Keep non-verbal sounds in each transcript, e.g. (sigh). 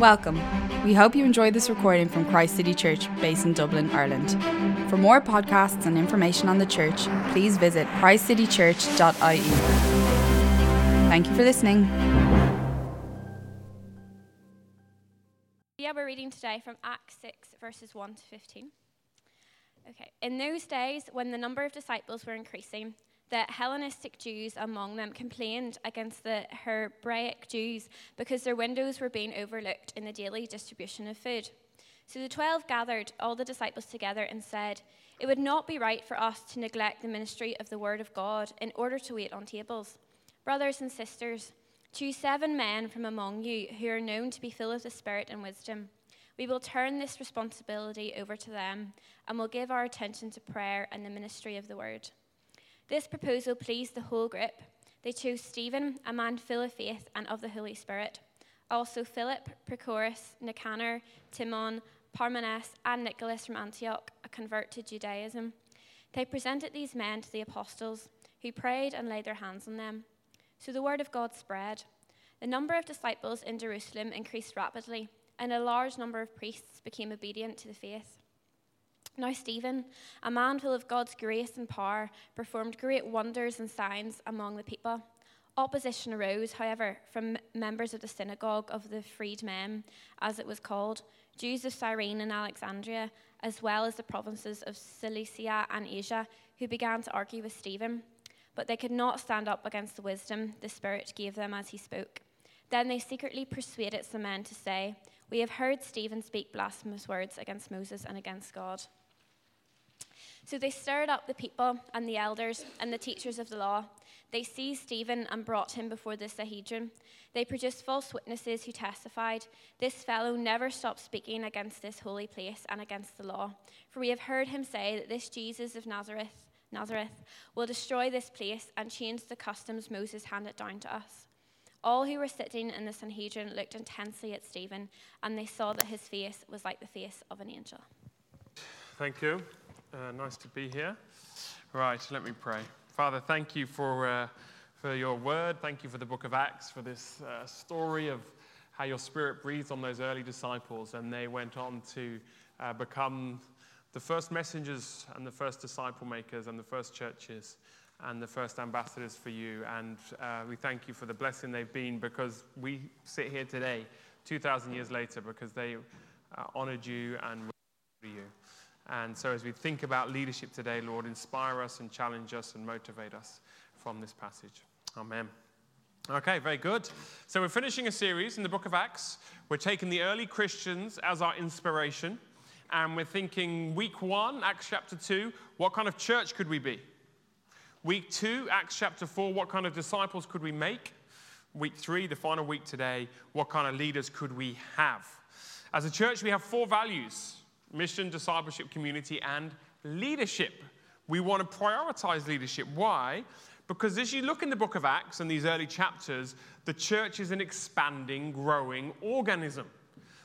Welcome. We hope you enjoyed this recording from Christ City Church, based in Dublin, Ireland. For more podcasts and information on the church, please visit christcitychurch.ie. Thank you for listening. Yeah, we're reading today from Acts 6, verses 1 to 15. Okay. In those days, when the number of disciples were increasing, the Hellenistic Jews among them complained against the Hebraic Jews because their windows were being overlooked in the daily distribution of food. So the twelve gathered all the disciples together and said, It would not be right for us to neglect the ministry of the Word of God in order to wait on tables. Brothers and sisters, choose seven men from among you who are known to be full of the Spirit and wisdom. We will turn this responsibility over to them and will give our attention to prayer and the ministry of the Word. This proposal pleased the whole group. They chose Stephen, a man full of faith and of the Holy Spirit. Also Philip, Prochorus, Nicanor, Timon, Parmenas, and Nicholas from Antioch, a convert to Judaism. They presented these men to the apostles, who prayed and laid their hands on them. So the word of God spread. The number of disciples in Jerusalem increased rapidly, and a large number of priests became obedient to the faith. Now, Stephen, a man full of God's grace and power, performed great wonders and signs among the people. Opposition arose, however, from members of the synagogue of the freedmen, as it was called, Jews of Cyrene and Alexandria, as well as the provinces of Cilicia and Asia, who began to argue with Stephen. But they could not stand up against the wisdom the Spirit gave them as he spoke. Then they secretly persuaded some men to say, We have heard Stephen speak blasphemous words against Moses and against God. So they stirred up the people and the elders and the teachers of the law. They seized Stephen and brought him before the Sanhedrin. They produced false witnesses who testified, This fellow never stopped speaking against this holy place and against the law. For we have heard him say that this Jesus of Nazareth, Nazareth will destroy this place and change the customs Moses handed down to us. All who were sitting in the Sanhedrin looked intensely at Stephen, and they saw that his face was like the face of an angel. Thank you. Uh, nice to be here. Right, let me pray. Father, thank you for, uh, for your word. Thank you for the book of Acts, for this uh, story of how your spirit breathed on those early disciples and they went on to uh, become the first messengers and the first disciple makers and the first churches and the first ambassadors for you. And uh, we thank you for the blessing they've been because we sit here today, 2,000 years later, because they uh, honored you and you. And so, as we think about leadership today, Lord, inspire us and challenge us and motivate us from this passage. Amen. Okay, very good. So, we're finishing a series in the book of Acts. We're taking the early Christians as our inspiration. And we're thinking week one, Acts chapter 2, what kind of church could we be? Week two, Acts chapter 4, what kind of disciples could we make? Week three, the final week today, what kind of leaders could we have? As a church, we have four values mission, discipleship, community, and leadership. We want to prioritize leadership. Why? Because as you look in the book of Acts and these early chapters, the church is an expanding, growing organism.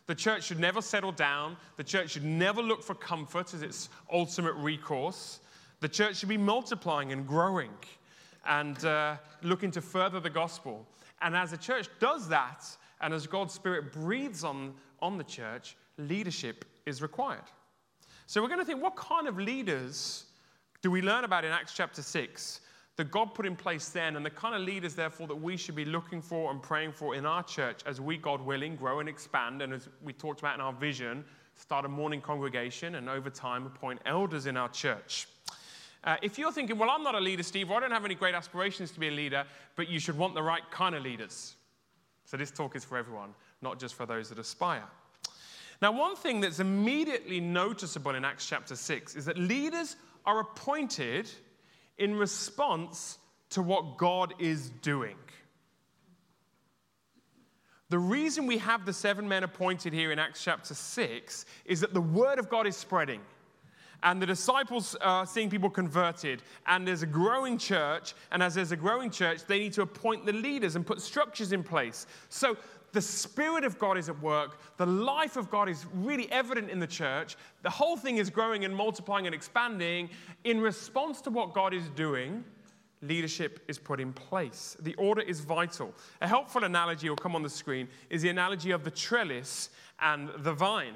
The church should never settle down. The church should never look for comfort as its ultimate recourse. The church should be multiplying and growing and uh, looking to further the gospel. And as the church does that, and as God's Spirit breathes on, on the church, leadership is required. So we're going to think what kind of leaders do we learn about in Acts chapter 6 that God put in place then, and the kind of leaders, therefore, that we should be looking for and praying for in our church as we, God willing, grow and expand, and as we talked about in our vision, start a morning congregation and over time appoint elders in our church. Uh, if you're thinking, well, I'm not a leader, Steve, or I don't have any great aspirations to be a leader, but you should want the right kind of leaders. So this talk is for everyone, not just for those that aspire. Now, one thing that's immediately noticeable in Acts chapter 6 is that leaders are appointed in response to what God is doing. The reason we have the seven men appointed here in Acts chapter 6 is that the word of God is spreading. And the disciples are seeing people converted, and there's a growing church. And as there's a growing church, they need to appoint the leaders and put structures in place. So the Spirit of God is at work. The life of God is really evident in the church. The whole thing is growing and multiplying and expanding. In response to what God is doing, leadership is put in place. The order is vital. A helpful analogy will come on the screen is the analogy of the trellis and the vine.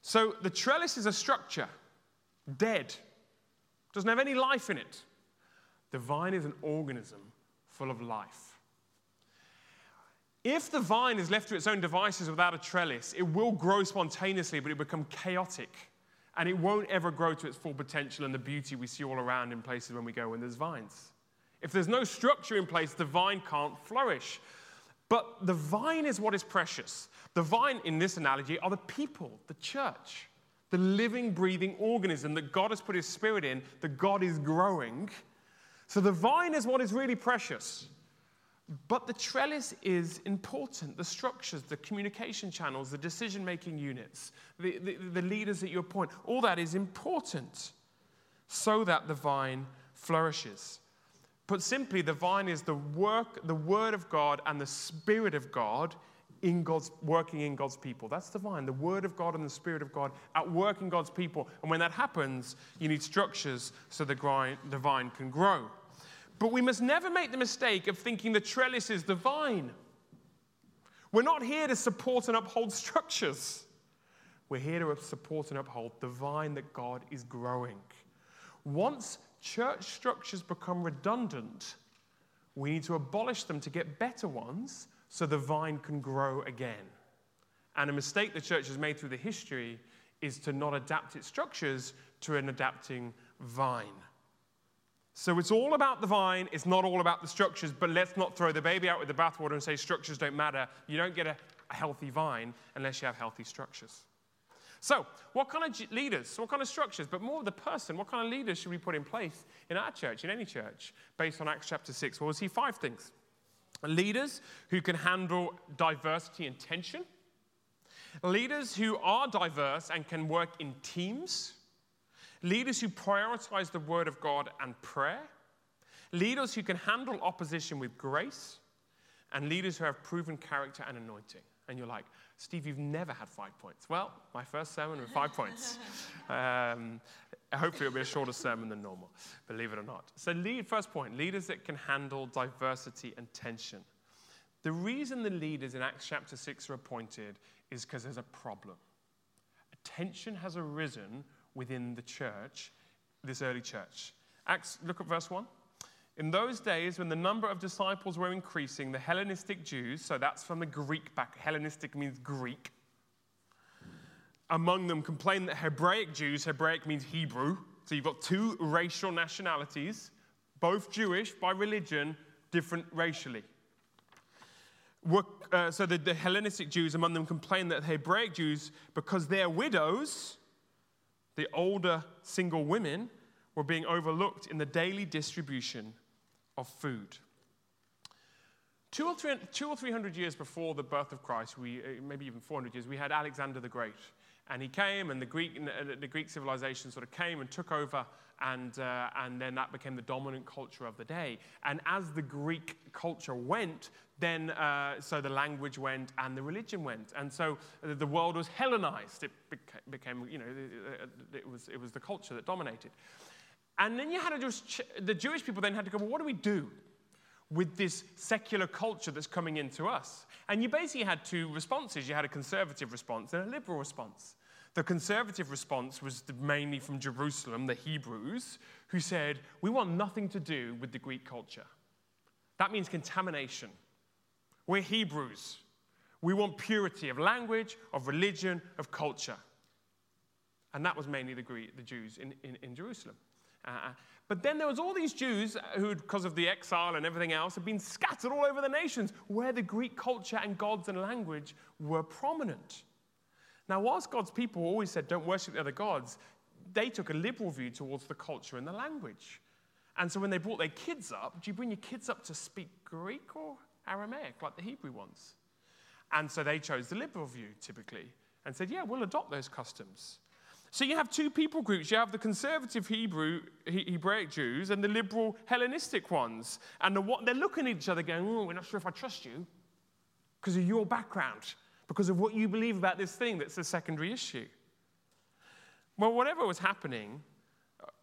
So the trellis is a structure, dead, doesn't have any life in it. The vine is an organism full of life. If the vine is left to its own devices without a trellis, it will grow spontaneously, but it will become chaotic. And it won't ever grow to its full potential and the beauty we see all around in places when we go when there's vines. If there's no structure in place, the vine can't flourish. But the vine is what is precious. The vine, in this analogy, are the people, the church, the living, breathing organism that God has put His Spirit in, that God is growing. So the vine is what is really precious. But the trellis is important. The structures, the communication channels, the decision making units, the, the, the, leaders that you appoint, all that is important so that the vine flourishes. Put simply, the vine is the work, the word of God and the spirit of God in God's working in God's people. That's the vine, the word of God and the spirit of God at work in God's people. And when that happens, you need structures so the, grind, the vine can grow. But we must never make the mistake of thinking the trellis is the vine. We're not here to support and uphold structures. We're here to support and uphold the vine that God is growing. Once church structures become redundant, we need to abolish them to get better ones so the vine can grow again. And a mistake the church has made through the history is to not adapt its structures to an adapting vine. So it's all about the vine, it's not all about the structures, but let's not throw the baby out with the bathwater and say structures don't matter. You don't get a, a healthy vine unless you have healthy structures. So, what kind of leaders, what kind of structures, but more of the person, what kind of leaders should we put in place in our church, in any church, based on Acts chapter 6? Well, we'll see five things. Leaders who can handle diversity and tension, leaders who are diverse and can work in teams leaders who prioritize the Word of God and prayer, leaders who can handle opposition with grace, and leaders who have proven character and anointing. And you're like, Steve, you've never had five points. Well, my first sermon with five points. (laughs) Um, hopefully, it'll be a shorter sermon than normal, believe it or not. So, lead, first point leaders that can handle diversity and tension. The reason the leaders in Acts chapter 6 are appointed is because there's a problem. A tension has arisen within the church, this early church. Acts, look at verse 1. In those days, when the number of disciples were increasing, the Hellenistic Jews, so that's from the Greek back, Hellenistic means Greek, among them complained that Hebraic Jews, Hebraic means Hebrew, so you've got two racial nationalities, both Jewish by religion, different racially. Were, uh, so the, the Hellenistic Jews among them complained that Hebraic Jews, because they're widows, the older single women were being overlooked in the daily distribution of food. Two or, three, two or three hundred years before the birth of Christ, we, uh, maybe even 400 years, we had Alexander the Great. And he came, and the Greek, uh, the Greek civilization sort of came and took over, and, uh, and then that became the dominant culture of the day. And as the Greek culture went, then uh, so the language went and the religion went. And so the world was Hellenized. It became, you know, it was, it was the culture that dominated. And then you had to just, the Jewish people then had to go, well, what do we do with this secular culture that's coming into us? And you basically had two responses. You had a conservative response and a liberal response. The conservative response was mainly from Jerusalem, the Hebrews, who said, we want nothing to do with the Greek culture. That means contamination. We're Hebrews. We want purity of language, of religion, of culture. And that was mainly the, Greek, the Jews in, in, in Jerusalem. Uh, but then there was all these Jews who, because of the exile and everything else, had been scattered all over the nations where the Greek culture and gods and language were prominent. Now, whilst God's people always said, don't worship the other gods, they took a liberal view towards the culture and the language. And so when they brought their kids up, do you bring your kids up to speak Greek or Aramaic, like the Hebrew ones. And so they chose the liberal view, typically, and said, yeah, we'll adopt those customs. So you have two people groups. You have the conservative Hebrew, Hebraic Jews and the liberal Hellenistic ones. And the, they're looking at each other going, oh, we're not sure if I trust you because of your background, because of what you believe about this thing that's a secondary issue. Well, whatever was happening,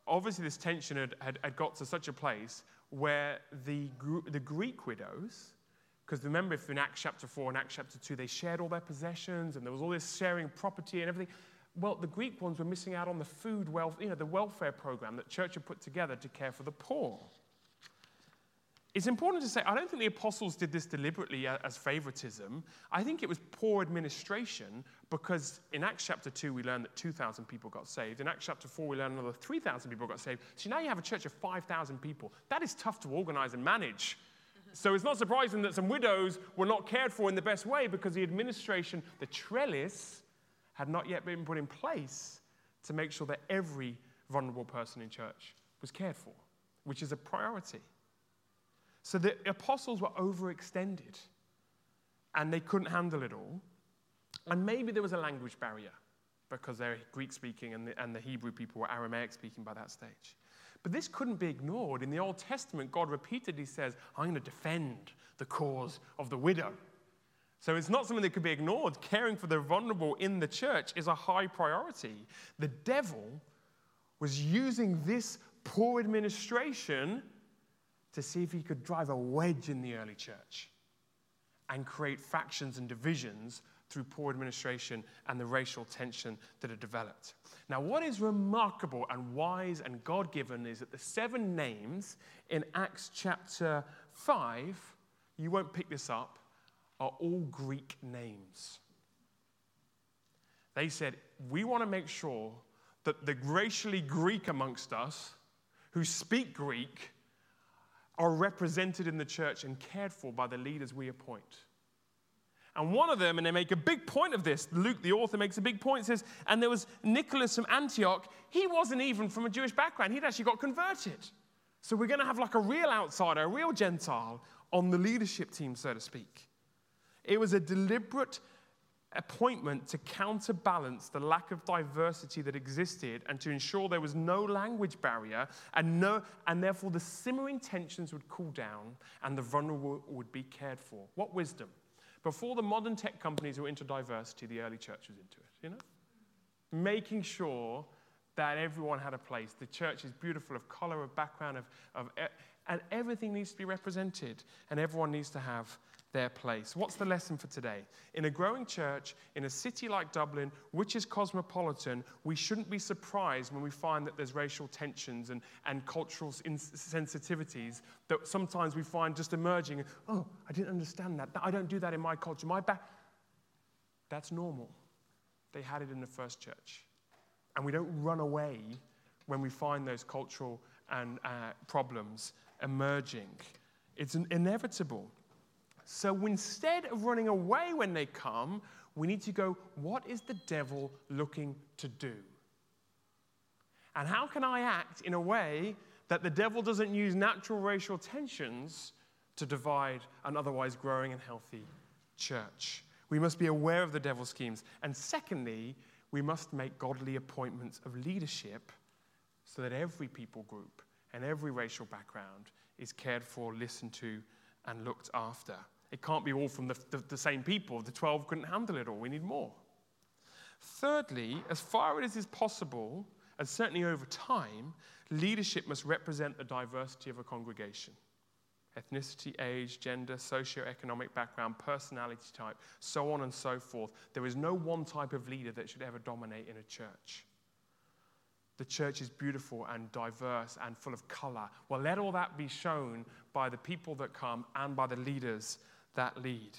obviously this tension had, had, had got to such a place where the, the Greek widows, because remember, if in Acts chapter 4 and Acts chapter 2, they shared all their possessions and there was all this sharing property and everything. Well, the Greek ones were missing out on the food, wealth, you know, the welfare program that church had put together to care for the poor. It's important to say, I don't think the apostles did this deliberately as favoritism. I think it was poor administration because in Acts chapter 2, we learn that 2,000 people got saved. In Acts chapter 4, we learn another 3,000 people got saved. So now you have a church of 5,000 people. That is tough to organize and manage. So it's not surprising that some widows were not cared for in the best way because the administration, the trellis, had not yet been put in place to make sure that every vulnerable person in church was cared for, which is a priority. So the apostles were overextended and they couldn't handle it all. And maybe there was a language barrier because they're Greek speaking and the, and the Hebrew people were Aramaic speaking by that stage. But this couldn't be ignored. In the Old Testament, God repeatedly says, I'm going to defend the cause of the widow. So it's not something that could be ignored. Caring for the vulnerable in the church is a high priority. The devil was using this poor administration to see if he could drive a wedge in the early church and create factions and divisions through poor administration and the racial tension that had developed. Now, what is remarkable and wise and God given is that the seven names in Acts chapter 5, you won't pick this up, are all Greek names. They said, We want to make sure that the racially Greek amongst us who speak Greek are represented in the church and cared for by the leaders we appoint. And one of them, and they make a big point of this, Luke, the author, makes a big point, says, and there was Nicholas from Antioch. He wasn't even from a Jewish background, he'd actually got converted. So we're going to have like a real outsider, a real Gentile on the leadership team, so to speak. It was a deliberate appointment to counterbalance the lack of diversity that existed and to ensure there was no language barrier and, no, and therefore the simmering tensions would cool down and the vulnerable would be cared for. What wisdom? Before the modern tech companies were into diversity, the early church was into it, you know? Making sure that everyone had a place. The church is beautiful of color, of background, of, of and everything needs to be represented, and everyone needs to have their place. What's the lesson for today? In a growing church, in a city like Dublin, which is cosmopolitan, we shouldn't be surprised when we find that there's racial tensions and, and cultural sensitivities that sometimes we find just emerging. Oh, I didn't understand that. I don't do that in my culture. My back. That's normal. They had it in the first church. And we don't run away when we find those cultural and uh, problems emerging. It's inevitable. So instead of running away when they come, we need to go, what is the devil looking to do? And how can I act in a way that the devil doesn't use natural racial tensions to divide an otherwise growing and healthy church? We must be aware of the devil's schemes. And secondly, we must make godly appointments of leadership so that every people group and every racial background is cared for, listened to, and looked after. It can't be all from the, the, the, same people. The 12 couldn't handle it all. We need more. Thirdly, as far as is possible, and certainly over time, leadership must represent the diversity of a congregation ethnicity, age, gender, socio-economic background, personality type, so on and so forth. There is no one type of leader that should ever dominate in a church the church is beautiful and diverse and full of color. Well, let all that be shown by the people that come and by the leaders that lead.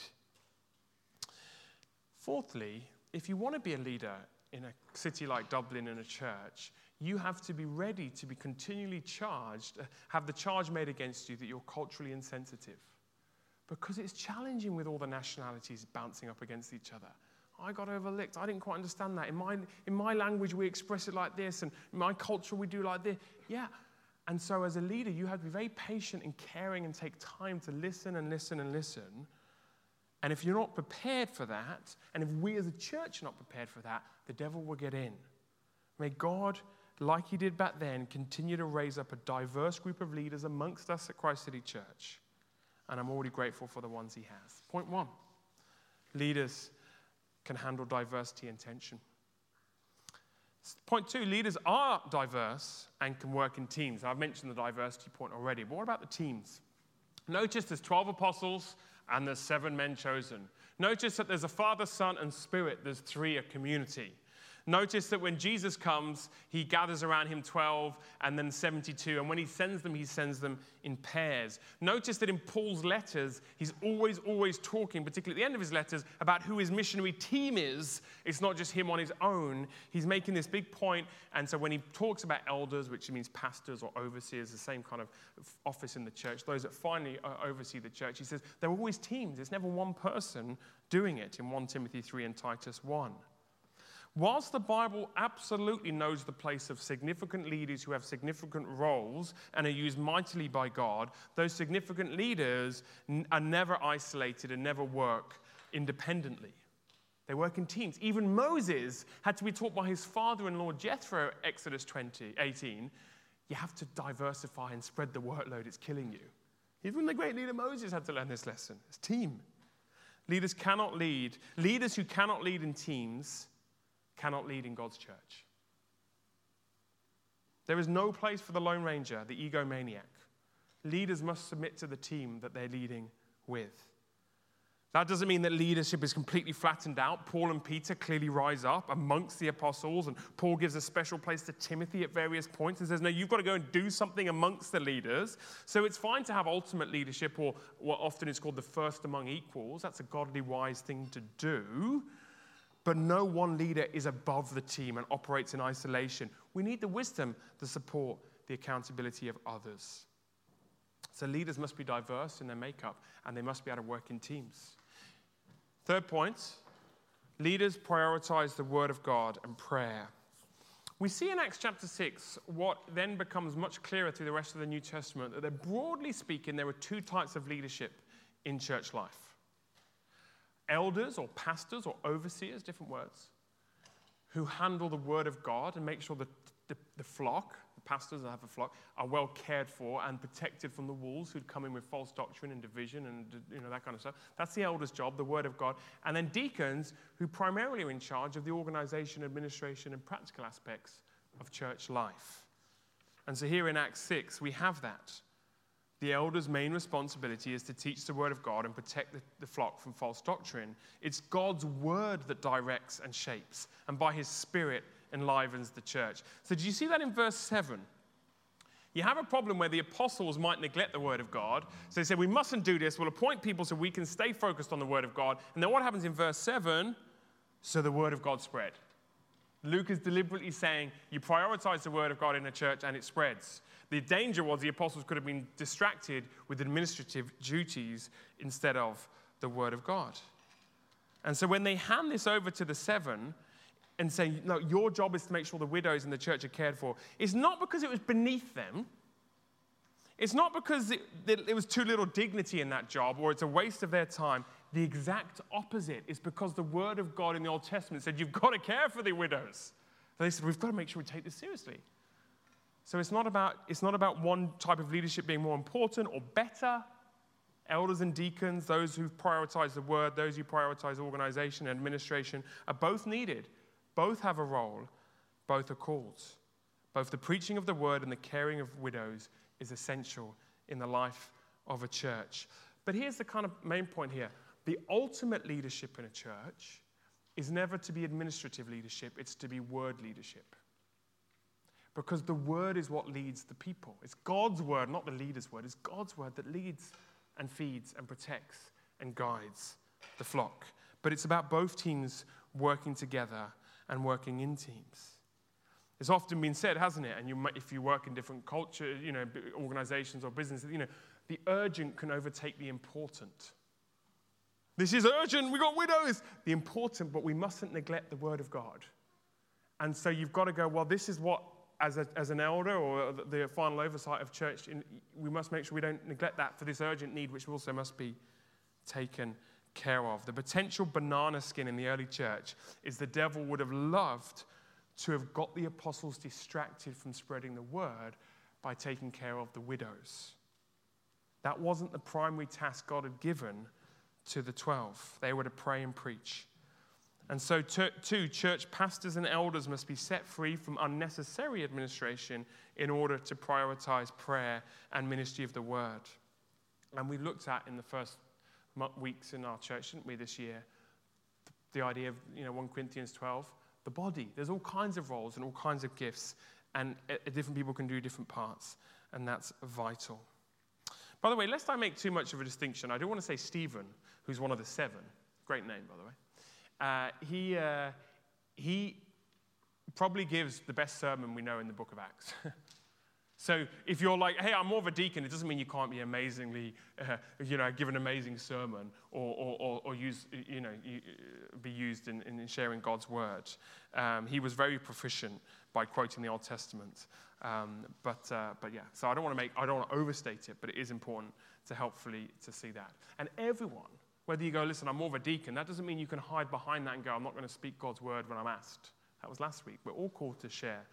Fourthly, if you want to be a leader in a city like Dublin in a church, you have to be ready to be continually charged, have the charge made against you that you're culturally insensitive. Because it's challenging with all the nationalities bouncing up against each other. I got overlooked. I didn't quite understand that. In my, in my language, we express it like this, and in my culture, we do like this. Yeah. And so, as a leader, you have to be very patient and caring and take time to listen and listen and listen. And if you're not prepared for that, and if we as a church are not prepared for that, the devil will get in. May God, like he did back then, continue to raise up a diverse group of leaders amongst us at Christ City Church. And I'm already grateful for the ones he has. Point one leaders can handle diversity and tension. Point two leaders are diverse and can work in teams. I've mentioned the diversity point already, but what about the teams? Notice there's 12 apostles and there's seven men chosen. Notice that there's a Father, Son, and Spirit, there's three, a community. Notice that when Jesus comes, he gathers around him 12 and then 72. And when he sends them, he sends them in pairs. Notice that in Paul's letters, he's always, always talking, particularly at the end of his letters, about who his missionary team is. It's not just him on his own. He's making this big point. And so when he talks about elders, which means pastors or overseers, the same kind of office in the church, those that finally uh, oversee the church, he says they're always teams. It's never one person doing it in 1 Timothy 3 and Titus 1. Whilst the Bible absolutely knows the place of significant leaders who have significant roles and are used mightily by God, those significant leaders are never isolated and never work independently. They work in teams. Even Moses had to be taught by his father in law Jethro, Exodus 20, 18. You have to diversify and spread the workload, it's killing you. Even the great leader Moses had to learn this lesson. It's team. Leaders cannot lead. Leaders who cannot lead in teams cannot lead in God's church. There is no place for the Lone Ranger, the egomaniac. Leaders must submit to the team that they're leading with. That doesn't mean that leadership is completely flattened out. Paul and Peter clearly rise up amongst the apostles, and Paul gives a special place to Timothy at various points and says, No, you've got to go and do something amongst the leaders. So it's fine to have ultimate leadership, or what often is called the first among equals. That's a godly, wise thing to do. But no one leader is above the team and operates in isolation. We need the wisdom, the support, the accountability of others. So leaders must be diverse in their makeup and they must be able to work in teams. Third point leaders prioritize the word of God and prayer. We see in Acts chapter 6 what then becomes much clearer through the rest of the New Testament that, broadly speaking, there are two types of leadership in church life elders or pastors or overseers, different words, who handle the word of God and make sure that the, the flock, the pastors that have a flock, are well cared for and protected from the wolves who'd come in with false doctrine and division and you know, that kind of stuff. That's the elder's job, the word of God. And then deacons, who primarily are in charge of the organization, administration, and practical aspects of church life. And so here in Acts 6, we have that. The elder's main responsibility is to teach the word of God and protect the, the, flock from false doctrine. It's God's word that directs and shapes, and by his spirit enlivens the church. So, do you see that in verse 7? You have a problem where the apostles might neglect the word of God. So they say, We mustn't do this. We'll appoint people so we can stay focused on the word of God. And then what happens in verse 7? So the word of God spread. Luke is deliberately saying, You prioritize the word of God in a church and it spreads. The danger was the apostles could have been distracted with administrative duties instead of the Word of God. And so when they hand this over to the seven and say, No, your job is to make sure the widows in the church are cared for, it's not because it was beneath them. It's not because it, it was too little dignity in that job or it's a waste of their time. The exact opposite is because the Word of God in the Old Testament said, You've got to care for the widows. They said, We've got to make sure we take this seriously. So it's not about, it's not about one type of leadership being more important or better. Elders and deacons, those who prioritize the word, those who prioritize organization and administration, are both needed. Both have a role, both are called. Both the preaching of the word and the caring of widows is essential in the life of a church. But here's the kind of main point here the ultimate leadership in a church is never to be administrative leadership, it's to be word leadership because the word is what leads the people. It's God's word, not the leader's word. It's God's word that leads and feeds and protects and guides the flock. But it's about both teams working together and working in teams. It's often been said, hasn't it? And you might, if you work in different culture, you know, organizations or businesses, you know, the urgent can overtake the important. This is urgent. We've got widows. The important, but we mustn't neglect the word of God. And so you've got to go, well, this is what as, a, as an elder or the final oversight of church, we must make sure we don't neglect that for this urgent need, which also must be taken care of. The potential banana skin in the early church is the devil would have loved to have got the apostles distracted from spreading the word by taking care of the widows. That wasn't the primary task God had given to the 12. They were to pray and preach. And so, too, church pastors and elders must be set free from unnecessary administration in order to prioritize prayer and ministry of the word. And we looked at in the first weeks in our church, didn't we, this year, the idea of you know, 1 Corinthians 12, the body. There's all kinds of roles and all kinds of gifts, and uh, different people can do different parts, and that's vital. By the way, lest I make too much of a distinction, I do want to say Stephen, who's one of the seven, great name, by the way, uh, he, uh, he probably gives the best sermon we know in the book of Acts. (laughs) so if you're like, hey, I'm more of a deacon, it doesn't mean you can't be amazingly, uh, you know, give an amazing sermon or, or, or, or use, you know, be used in, in sharing God's word. Um, he was very proficient by quoting the Old Testament. Um, but, uh, but yeah, so I don't want to make, I don't want to overstate it, but it is important to helpfully to see that. And everyone, whether you go, listen, I'm more of a deacon, that doesn't mean you can hide behind that and go, I'm not going to speak God's word when I'm asked. That was last week. We're all called to share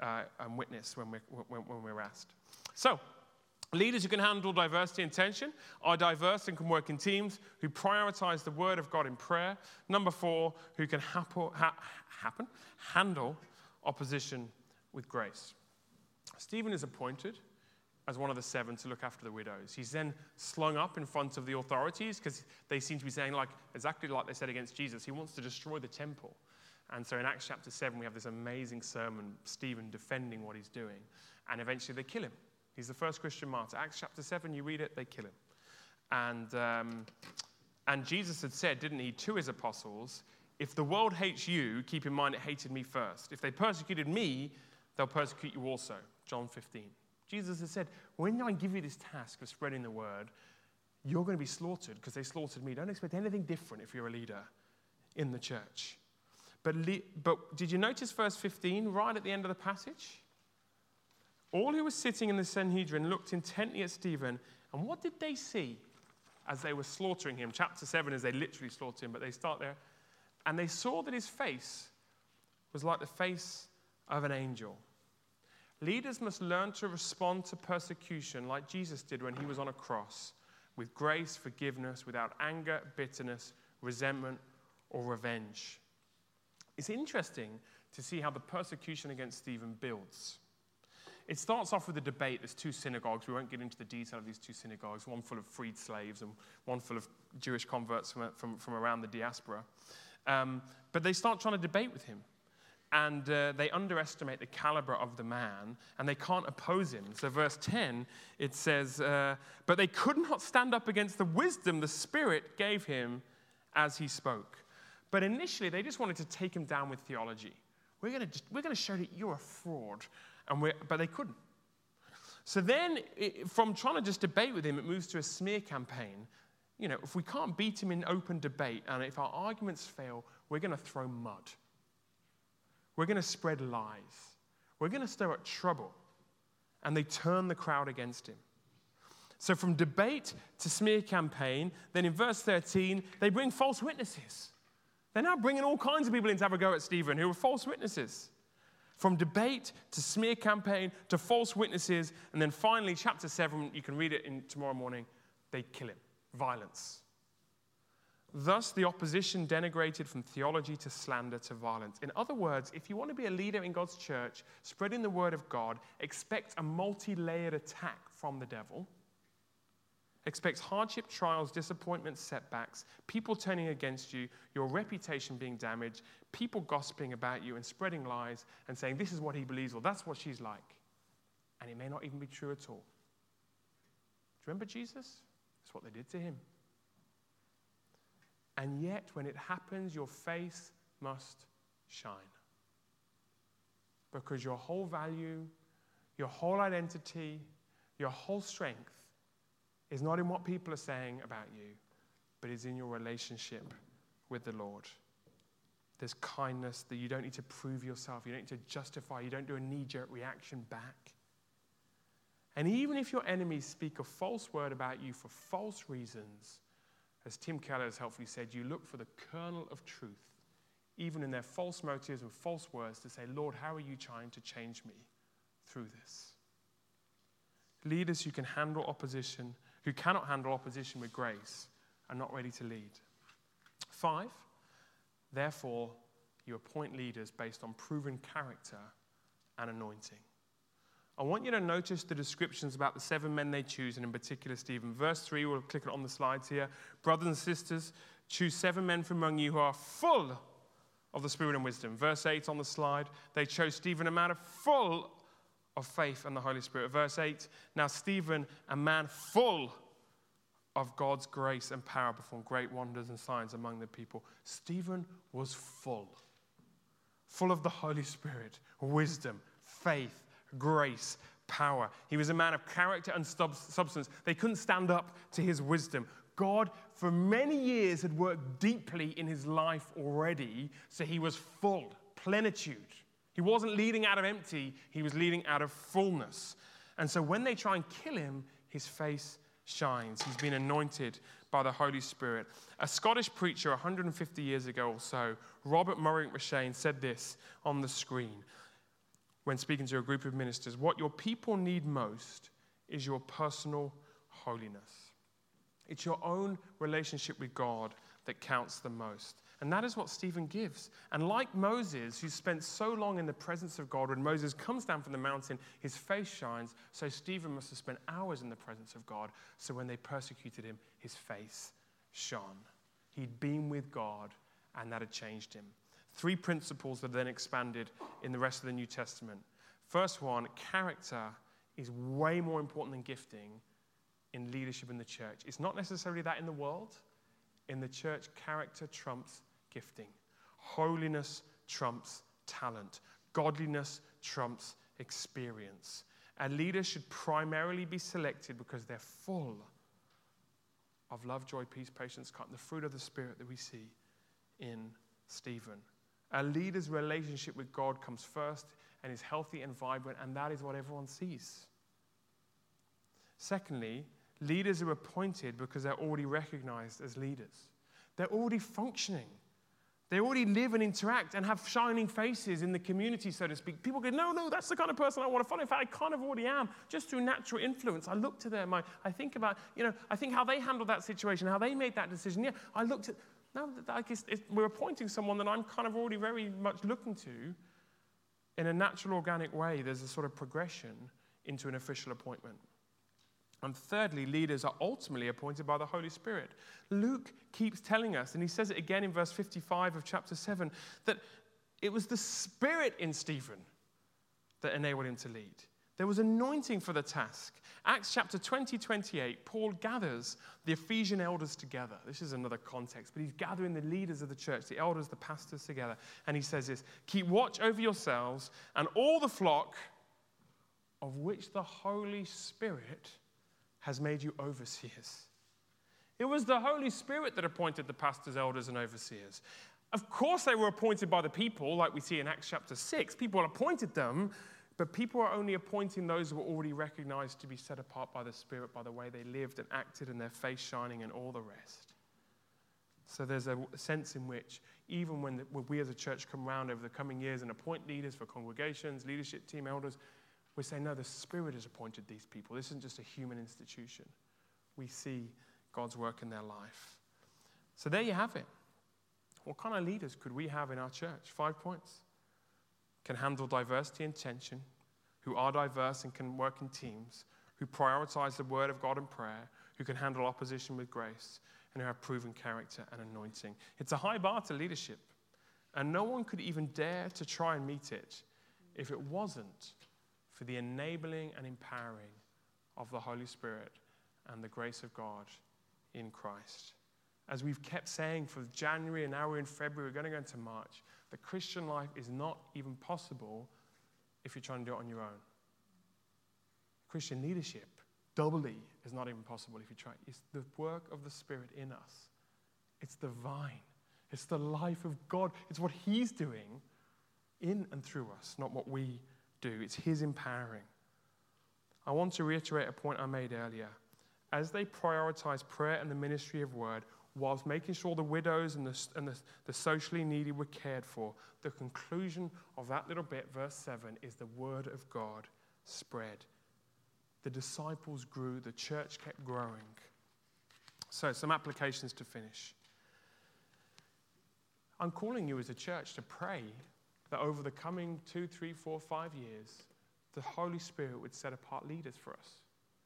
uh, and witness when we're, when, when we're asked. So, leaders who can handle diversity and tension are diverse and can work in teams who prioritize the word of God in prayer. Number four, who can happen, ha- happen, handle opposition with grace. Stephen is appointed as one of the seven to look after the widows. He's then slung up in front of the authorities because they seem to be saying, like exactly like they said against Jesus, he wants to destroy the temple. And so in Acts chapter 7, we have this amazing sermon, Stephen defending what he's doing. And eventually they kill him. He's the first Christian martyr. Acts chapter 7, you read it, they kill him. And, um, and Jesus had said, didn't he, to his apostles, if the world hates you, keep in mind it hated me first. If they persecuted me, they'll persecute you also. John 15. Jesus has said, when I give you this task of spreading the word, you're going to be slaughtered because they slaughtered me. Don't expect anything different if you're a leader in the church. But, but did you notice verse 15 right at the end of the passage? All who were sitting in the Sanhedrin looked intently at Stephen, and what did they see as they were slaughtering him? Chapter 7 is they literally slaughter him, but they start there. And they saw that his face was like the face of an angel. Leaders must learn to respond to persecution like Jesus did when he was on a cross, with grace, forgiveness, without anger, bitterness, resentment, or revenge. It's interesting to see how the persecution against Stephen builds. It starts off with a debate. There's two synagogues. We won't get into the detail of these two synagogues one full of freed slaves and one full of Jewish converts from, from, from around the diaspora. Um, but they start trying to debate with him and uh, they underestimate the caliber of the man and they can't oppose him. So, verse 10, it says, uh, But they could not stand up against the wisdom the Spirit gave him as he spoke. But initially, they just wanted to take him down with theology. We're going to, we're going to show that you're a fraud. And we but they couldn't. So then, it, from trying to just debate with him, it moves to a smear campaign. You know, if we can't beat him in open debate and if our arguments fail, we're going to throw mud. We're going to spread lies. We're going to stir up trouble. And they turn the crowd against him. So, from debate to smear campaign, then in verse 13, they bring false witnesses. They're now bringing all kinds of people in to have a go at Stephen who are false witnesses. From debate to smear campaign to false witnesses, and then finally, chapter 7, you can read it in tomorrow morning, they kill him. Violence. Thus, the opposition denigrated from theology to slander to violence. In other words, if you want to be a leader in God's church, spreading the word of God, expect a multi layered attack from the devil. Expect hardship, trials, disappointments, setbacks, people turning against you, your reputation being damaged, people gossiping about you and spreading lies and saying, This is what he believes, or that's what she's like. And it may not even be true at all. Do you remember Jesus? That's what they did to him. And yet, when it happens, your face must shine. Because your whole value, your whole identity, your whole strength is not in what people are saying about you, but is in your relationship with the Lord. There's kindness that you don't need to prove yourself, you don't need to justify, you don't do a knee jerk reaction back. And even if your enemies speak a false word about you for false reasons, as Tim Keller has helpfully said, you look for the kernel of truth, even in their false motives and false words, to say, Lord, how are you trying to change me through this? Leaders who can handle opposition, who cannot handle opposition with grace, are not ready to lead. Five, Therefore, you appoint leaders based on proven character and anointing. I want you to notice the descriptions about the seven men they choose, and in particular, Stephen. Verse 3, we'll click it on the slides here. Brothers and sisters, choose seven men from among you who are full of the Spirit and wisdom. Verse 8 on the slide, they chose Stephen, a man of full of faith and the Holy Spirit. Verse 8, now Stephen, a man full of God's grace and power, performed great wonders and signs among the people. Stephen was full, full of the Holy Spirit, wisdom, faith, grace, power. He was a man of character and substance. They couldn't stand up to his wisdom. God, for many years, had worked deeply in his life already, so he was full, plenitude. He wasn't leading out of empty, he was leading out of fullness. And so when they try and kill him, his face shines. He's been anointed by the Holy Spirit. A Scottish preacher 150 years ago or so, Robert Murray McCheyne, said this on the screen when speaking to a group of ministers what your people need most is your personal holiness. It's your own relationship with God that counts the most. And that is what Stephen gives. And like Moses, who spent so long in the presence of God, when Moses comes down from the mountain, his face shines. So Stephen must have spent hours in the presence of God. So when they persecuted him, his face shone. He'd been with God, and that had changed him. Three principles that are then expanded in the rest of the New Testament. First one, character is way more important than gifting in leadership in the church. It's not necessarily that in the world. In the church, character trumps gifting, holiness trumps talent, godliness trumps experience. And leaders should primarily be selected because they're full of love, joy, peace, patience, the fruit of the Spirit that we see in Stephen. A leader's relationship with God comes first and is healthy and vibrant, and that is what everyone sees. Secondly, leaders are appointed because they're already recognized as leaders. They're already functioning. They already live and interact and have shining faces in the community, so to speak. People go, no, no, that's the kind of person I want to follow. In fact, I kind of already am, just through natural influence. I look to them. I, I think about, you know, I think how they handled that situation, how they made that decision. Yeah, I looked at, no, like it's, it's, we're appointing someone that I'm kind of already very much looking to. In a natural, organic way, there's a sort of progression into an official appointment. And thirdly, leaders are ultimately appointed by the Holy Spirit. Luke keeps telling us, and he says it again in verse 55 of chapter 7, that it was the Spirit in Stephen that enabled him to lead. There was anointing for the task. Acts chapter 20, 28, Paul gathers the Ephesian elders together. This is another context, but he's gathering the leaders of the church, the elders, the pastors together. And he says this Keep watch over yourselves and all the flock of which the Holy Spirit has made you overseers. It was the Holy Spirit that appointed the pastors, elders, and overseers. Of course, they were appointed by the people, like we see in Acts chapter 6. People appointed them, but people are only appointing those who are already recognized to be set apart by the Spirit by the way they lived and acted and their face shining and all the rest. So there's a sense in which, even when, we as a church come around over the coming years and appoint leaders for congregations, leadership team, elders, we say, no, the Spirit has appointed these people. This isn't just a human institution. We see God's work in their life. So there you have it. What kind of leaders could we have in our church? Five points can handle diversity and tension, who are diverse and can work in teams, who prioritize the word of God and prayer, who can handle opposition with grace, and who have proven character and anointing. It's a high bar to leadership, and no one could even dare to try and meet it if it wasn't for the enabling and empowering of the Holy Spirit and the grace of God in Christ. As we've kept saying for January and now we're in February, we're going to go into March. The Christian life is not even possible if you're trying to do it on your own. Christian leadership, doubly, is not even possible if you try. It's the work of the Spirit in us, it's the vine, it's the life of God, it's what He's doing in and through us, not what we do. It's His empowering. I want to reiterate a point I made earlier. As they prioritize prayer and the ministry of word, whilst making sure the widows and, the, and the, the socially needy were cared for, the conclusion of that little bit, verse 7, is the word of God spread. The disciples grew, the church kept growing. So, some applications to finish. I'm calling you as a church to pray that over the coming two, three, four, five years, the Holy Spirit would set apart leaders for us.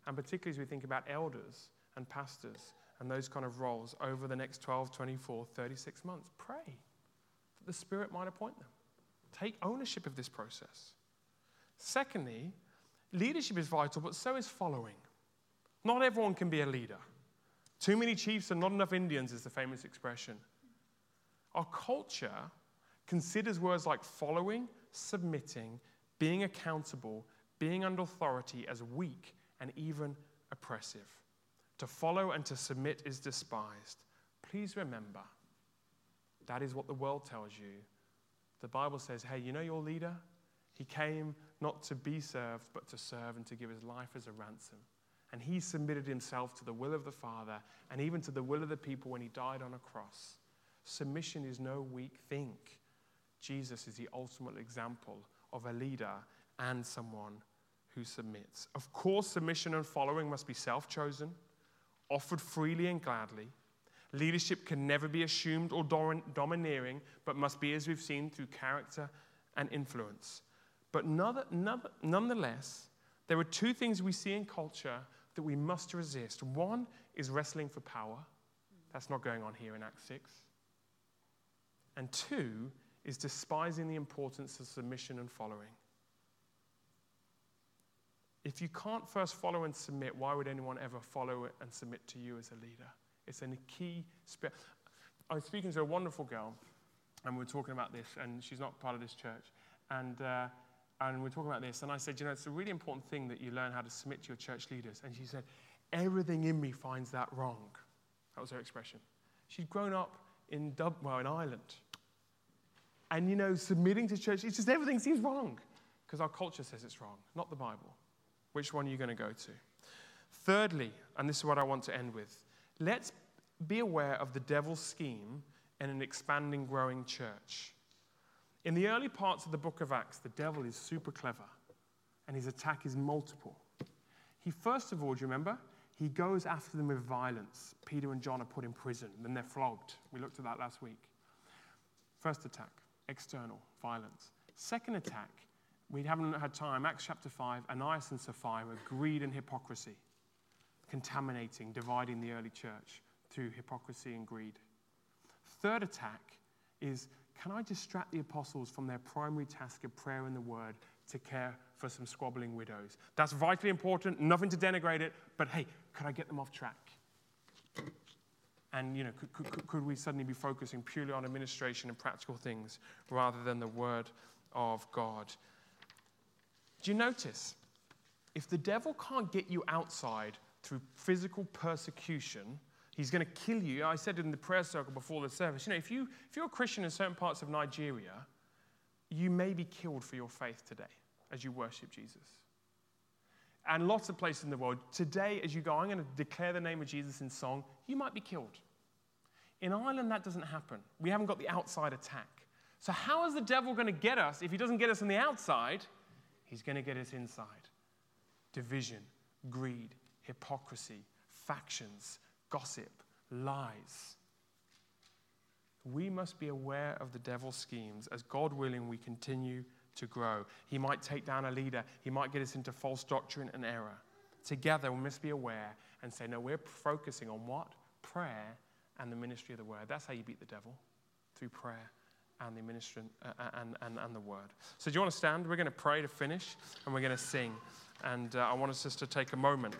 And particularly as we think about elders and pastors and those kind of roles over the next 12, 24, 36 months, pray that the Spirit might appoint them. Take ownership of this process. Secondly, leadership is vital, but so is following. Not everyone can be a leader. Too many chiefs and not enough Indians is the famous expression. Our culture considers words like following, submitting, being accountable, being under authority as weak and even oppressive. To follow and to submit is despised. Please remember, that is what the world tells you. The Bible says, hey, you know your leader? He came not to be served, but to serve and to give his life as a ransom. And he submitted himself to the will of the Father and even to the will of the people when he died on a cross. Submission is no weak thing. Jesus is the ultimate example of a leader and someone who submits. Of course, submission and following must be self chosen, offered freely and gladly. Leadership can never be assumed or domineering, but must be, as we've seen, through character and influence. But nonetheless, there are two things we see in culture that we must resist. One is wrestling for power. That's not going on here in Acts 6. And two is despising the importance of submission and following. If you can't first follow and submit, why would anyone ever follow and submit to you as a leader? It's a key. Spe- I was speaking to a wonderful girl, and we are talking about this, and she's not part of this church. And, uh, and we are talking about this, and I said, You know, it's a really important thing that you learn how to submit to your church leaders. And she said, Everything in me finds that wrong. That was her expression. She'd grown up in, Dub- well, in Ireland. And, you know, submitting to church, it's just everything seems wrong because our culture says it's wrong, not the Bible. Which one are you going to go to? Thirdly, and this is what I want to end with let's be aware of the devil's scheme in an expanding, growing church. In the early parts of the book of Acts, the devil is super clever and his attack is multiple. He, first of all, do you remember? He goes after them with violence. Peter and John are put in prison, then they're flogged. We looked at that last week. First attack, external violence. Second attack, we haven't had time. Acts chapter 5, Ananias and Sapphira, greed and hypocrisy, contaminating, dividing the early church through hypocrisy and greed. Third attack is can I distract the apostles from their primary task of prayer and the word to care for some squabbling widows? That's vitally important, nothing to denigrate it, but hey, could I get them off track? And, you know, could, could, could we suddenly be focusing purely on administration and practical things rather than the word of God? Do you notice? If the devil can't get you outside through physical persecution, he's going to kill you. I said in the prayer circle before the service, you know, if, you, if you're a Christian in certain parts of Nigeria, you may be killed for your faith today as you worship Jesus. And lots of places in the world, today, as you go, I'm going to declare the name of Jesus in song, you might be killed. In Ireland, that doesn't happen. We haven't got the outside attack. So, how is the devil going to get us if he doesn't get us on the outside? He's going to get us inside. Division, greed, hypocrisy, factions, gossip, lies. We must be aware of the devil's schemes as God willing we continue to grow. He might take down a leader, he might get us into false doctrine and error. Together, we must be aware and say, no, we're focusing on what? Prayer and the ministry of the word. That's how you beat the devil through prayer and the ministry uh, uh, and, and, and the word. So, do you want to stand? We're going to pray to finish and we're going to sing. And uh, I want us just to take a moment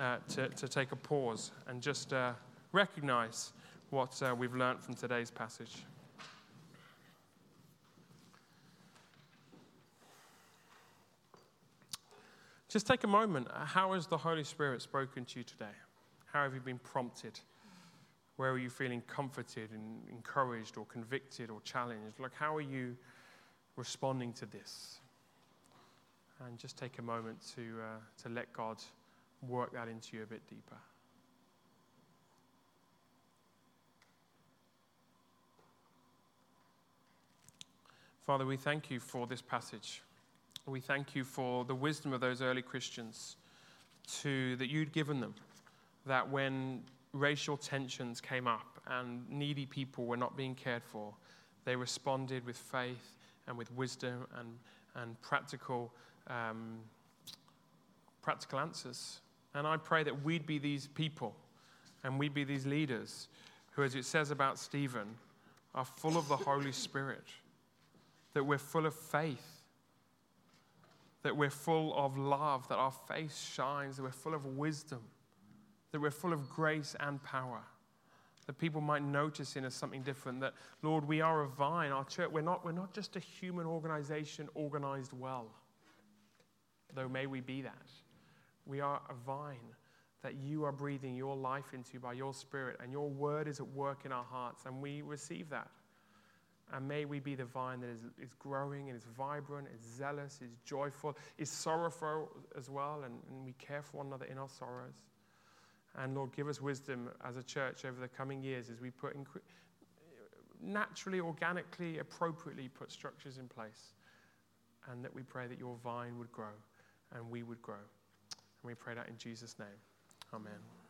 uh, to, to take a pause and just uh, recognize what uh, we've learned from today's passage. Just take a moment. How has the Holy Spirit spoken to you today? How have you been prompted? Where are you feeling comforted and encouraged or convicted or challenged? Like, how are you responding to this? And just take a moment to, uh, to let God work that into you a bit deeper. Father, we thank you for this passage. We thank you for the wisdom of those early Christians to, that you'd given them, that when racial tensions came up and needy people were not being cared for, they responded with faith and with wisdom and, and practical, um, practical answers. And I pray that we'd be these people and we'd be these leaders who, as it says about Stephen, are full of the Holy Spirit, that we're full of faith, that we're full of love, that our face shines, that we're full of wisdom, that we're full of grace and power that people might notice in us something different. That, Lord, we are a vine. Our church, we're not, we're not just a human organization organized well, though may we be that. We are a vine that you are breathing your life into by your Spirit, and your word is at work in our hearts, and we receive that. And may we be the vine that is, is growing and is vibrant, is zealous, is joyful, is sorrowful as well, and, and we care for one another in our sorrows. And Lord, give us wisdom as a church over the coming years as we put naturally, organically, appropriately put structures in place. And that we pray that your vine would grow and we would grow. And we pray that in Jesus' name. Amen.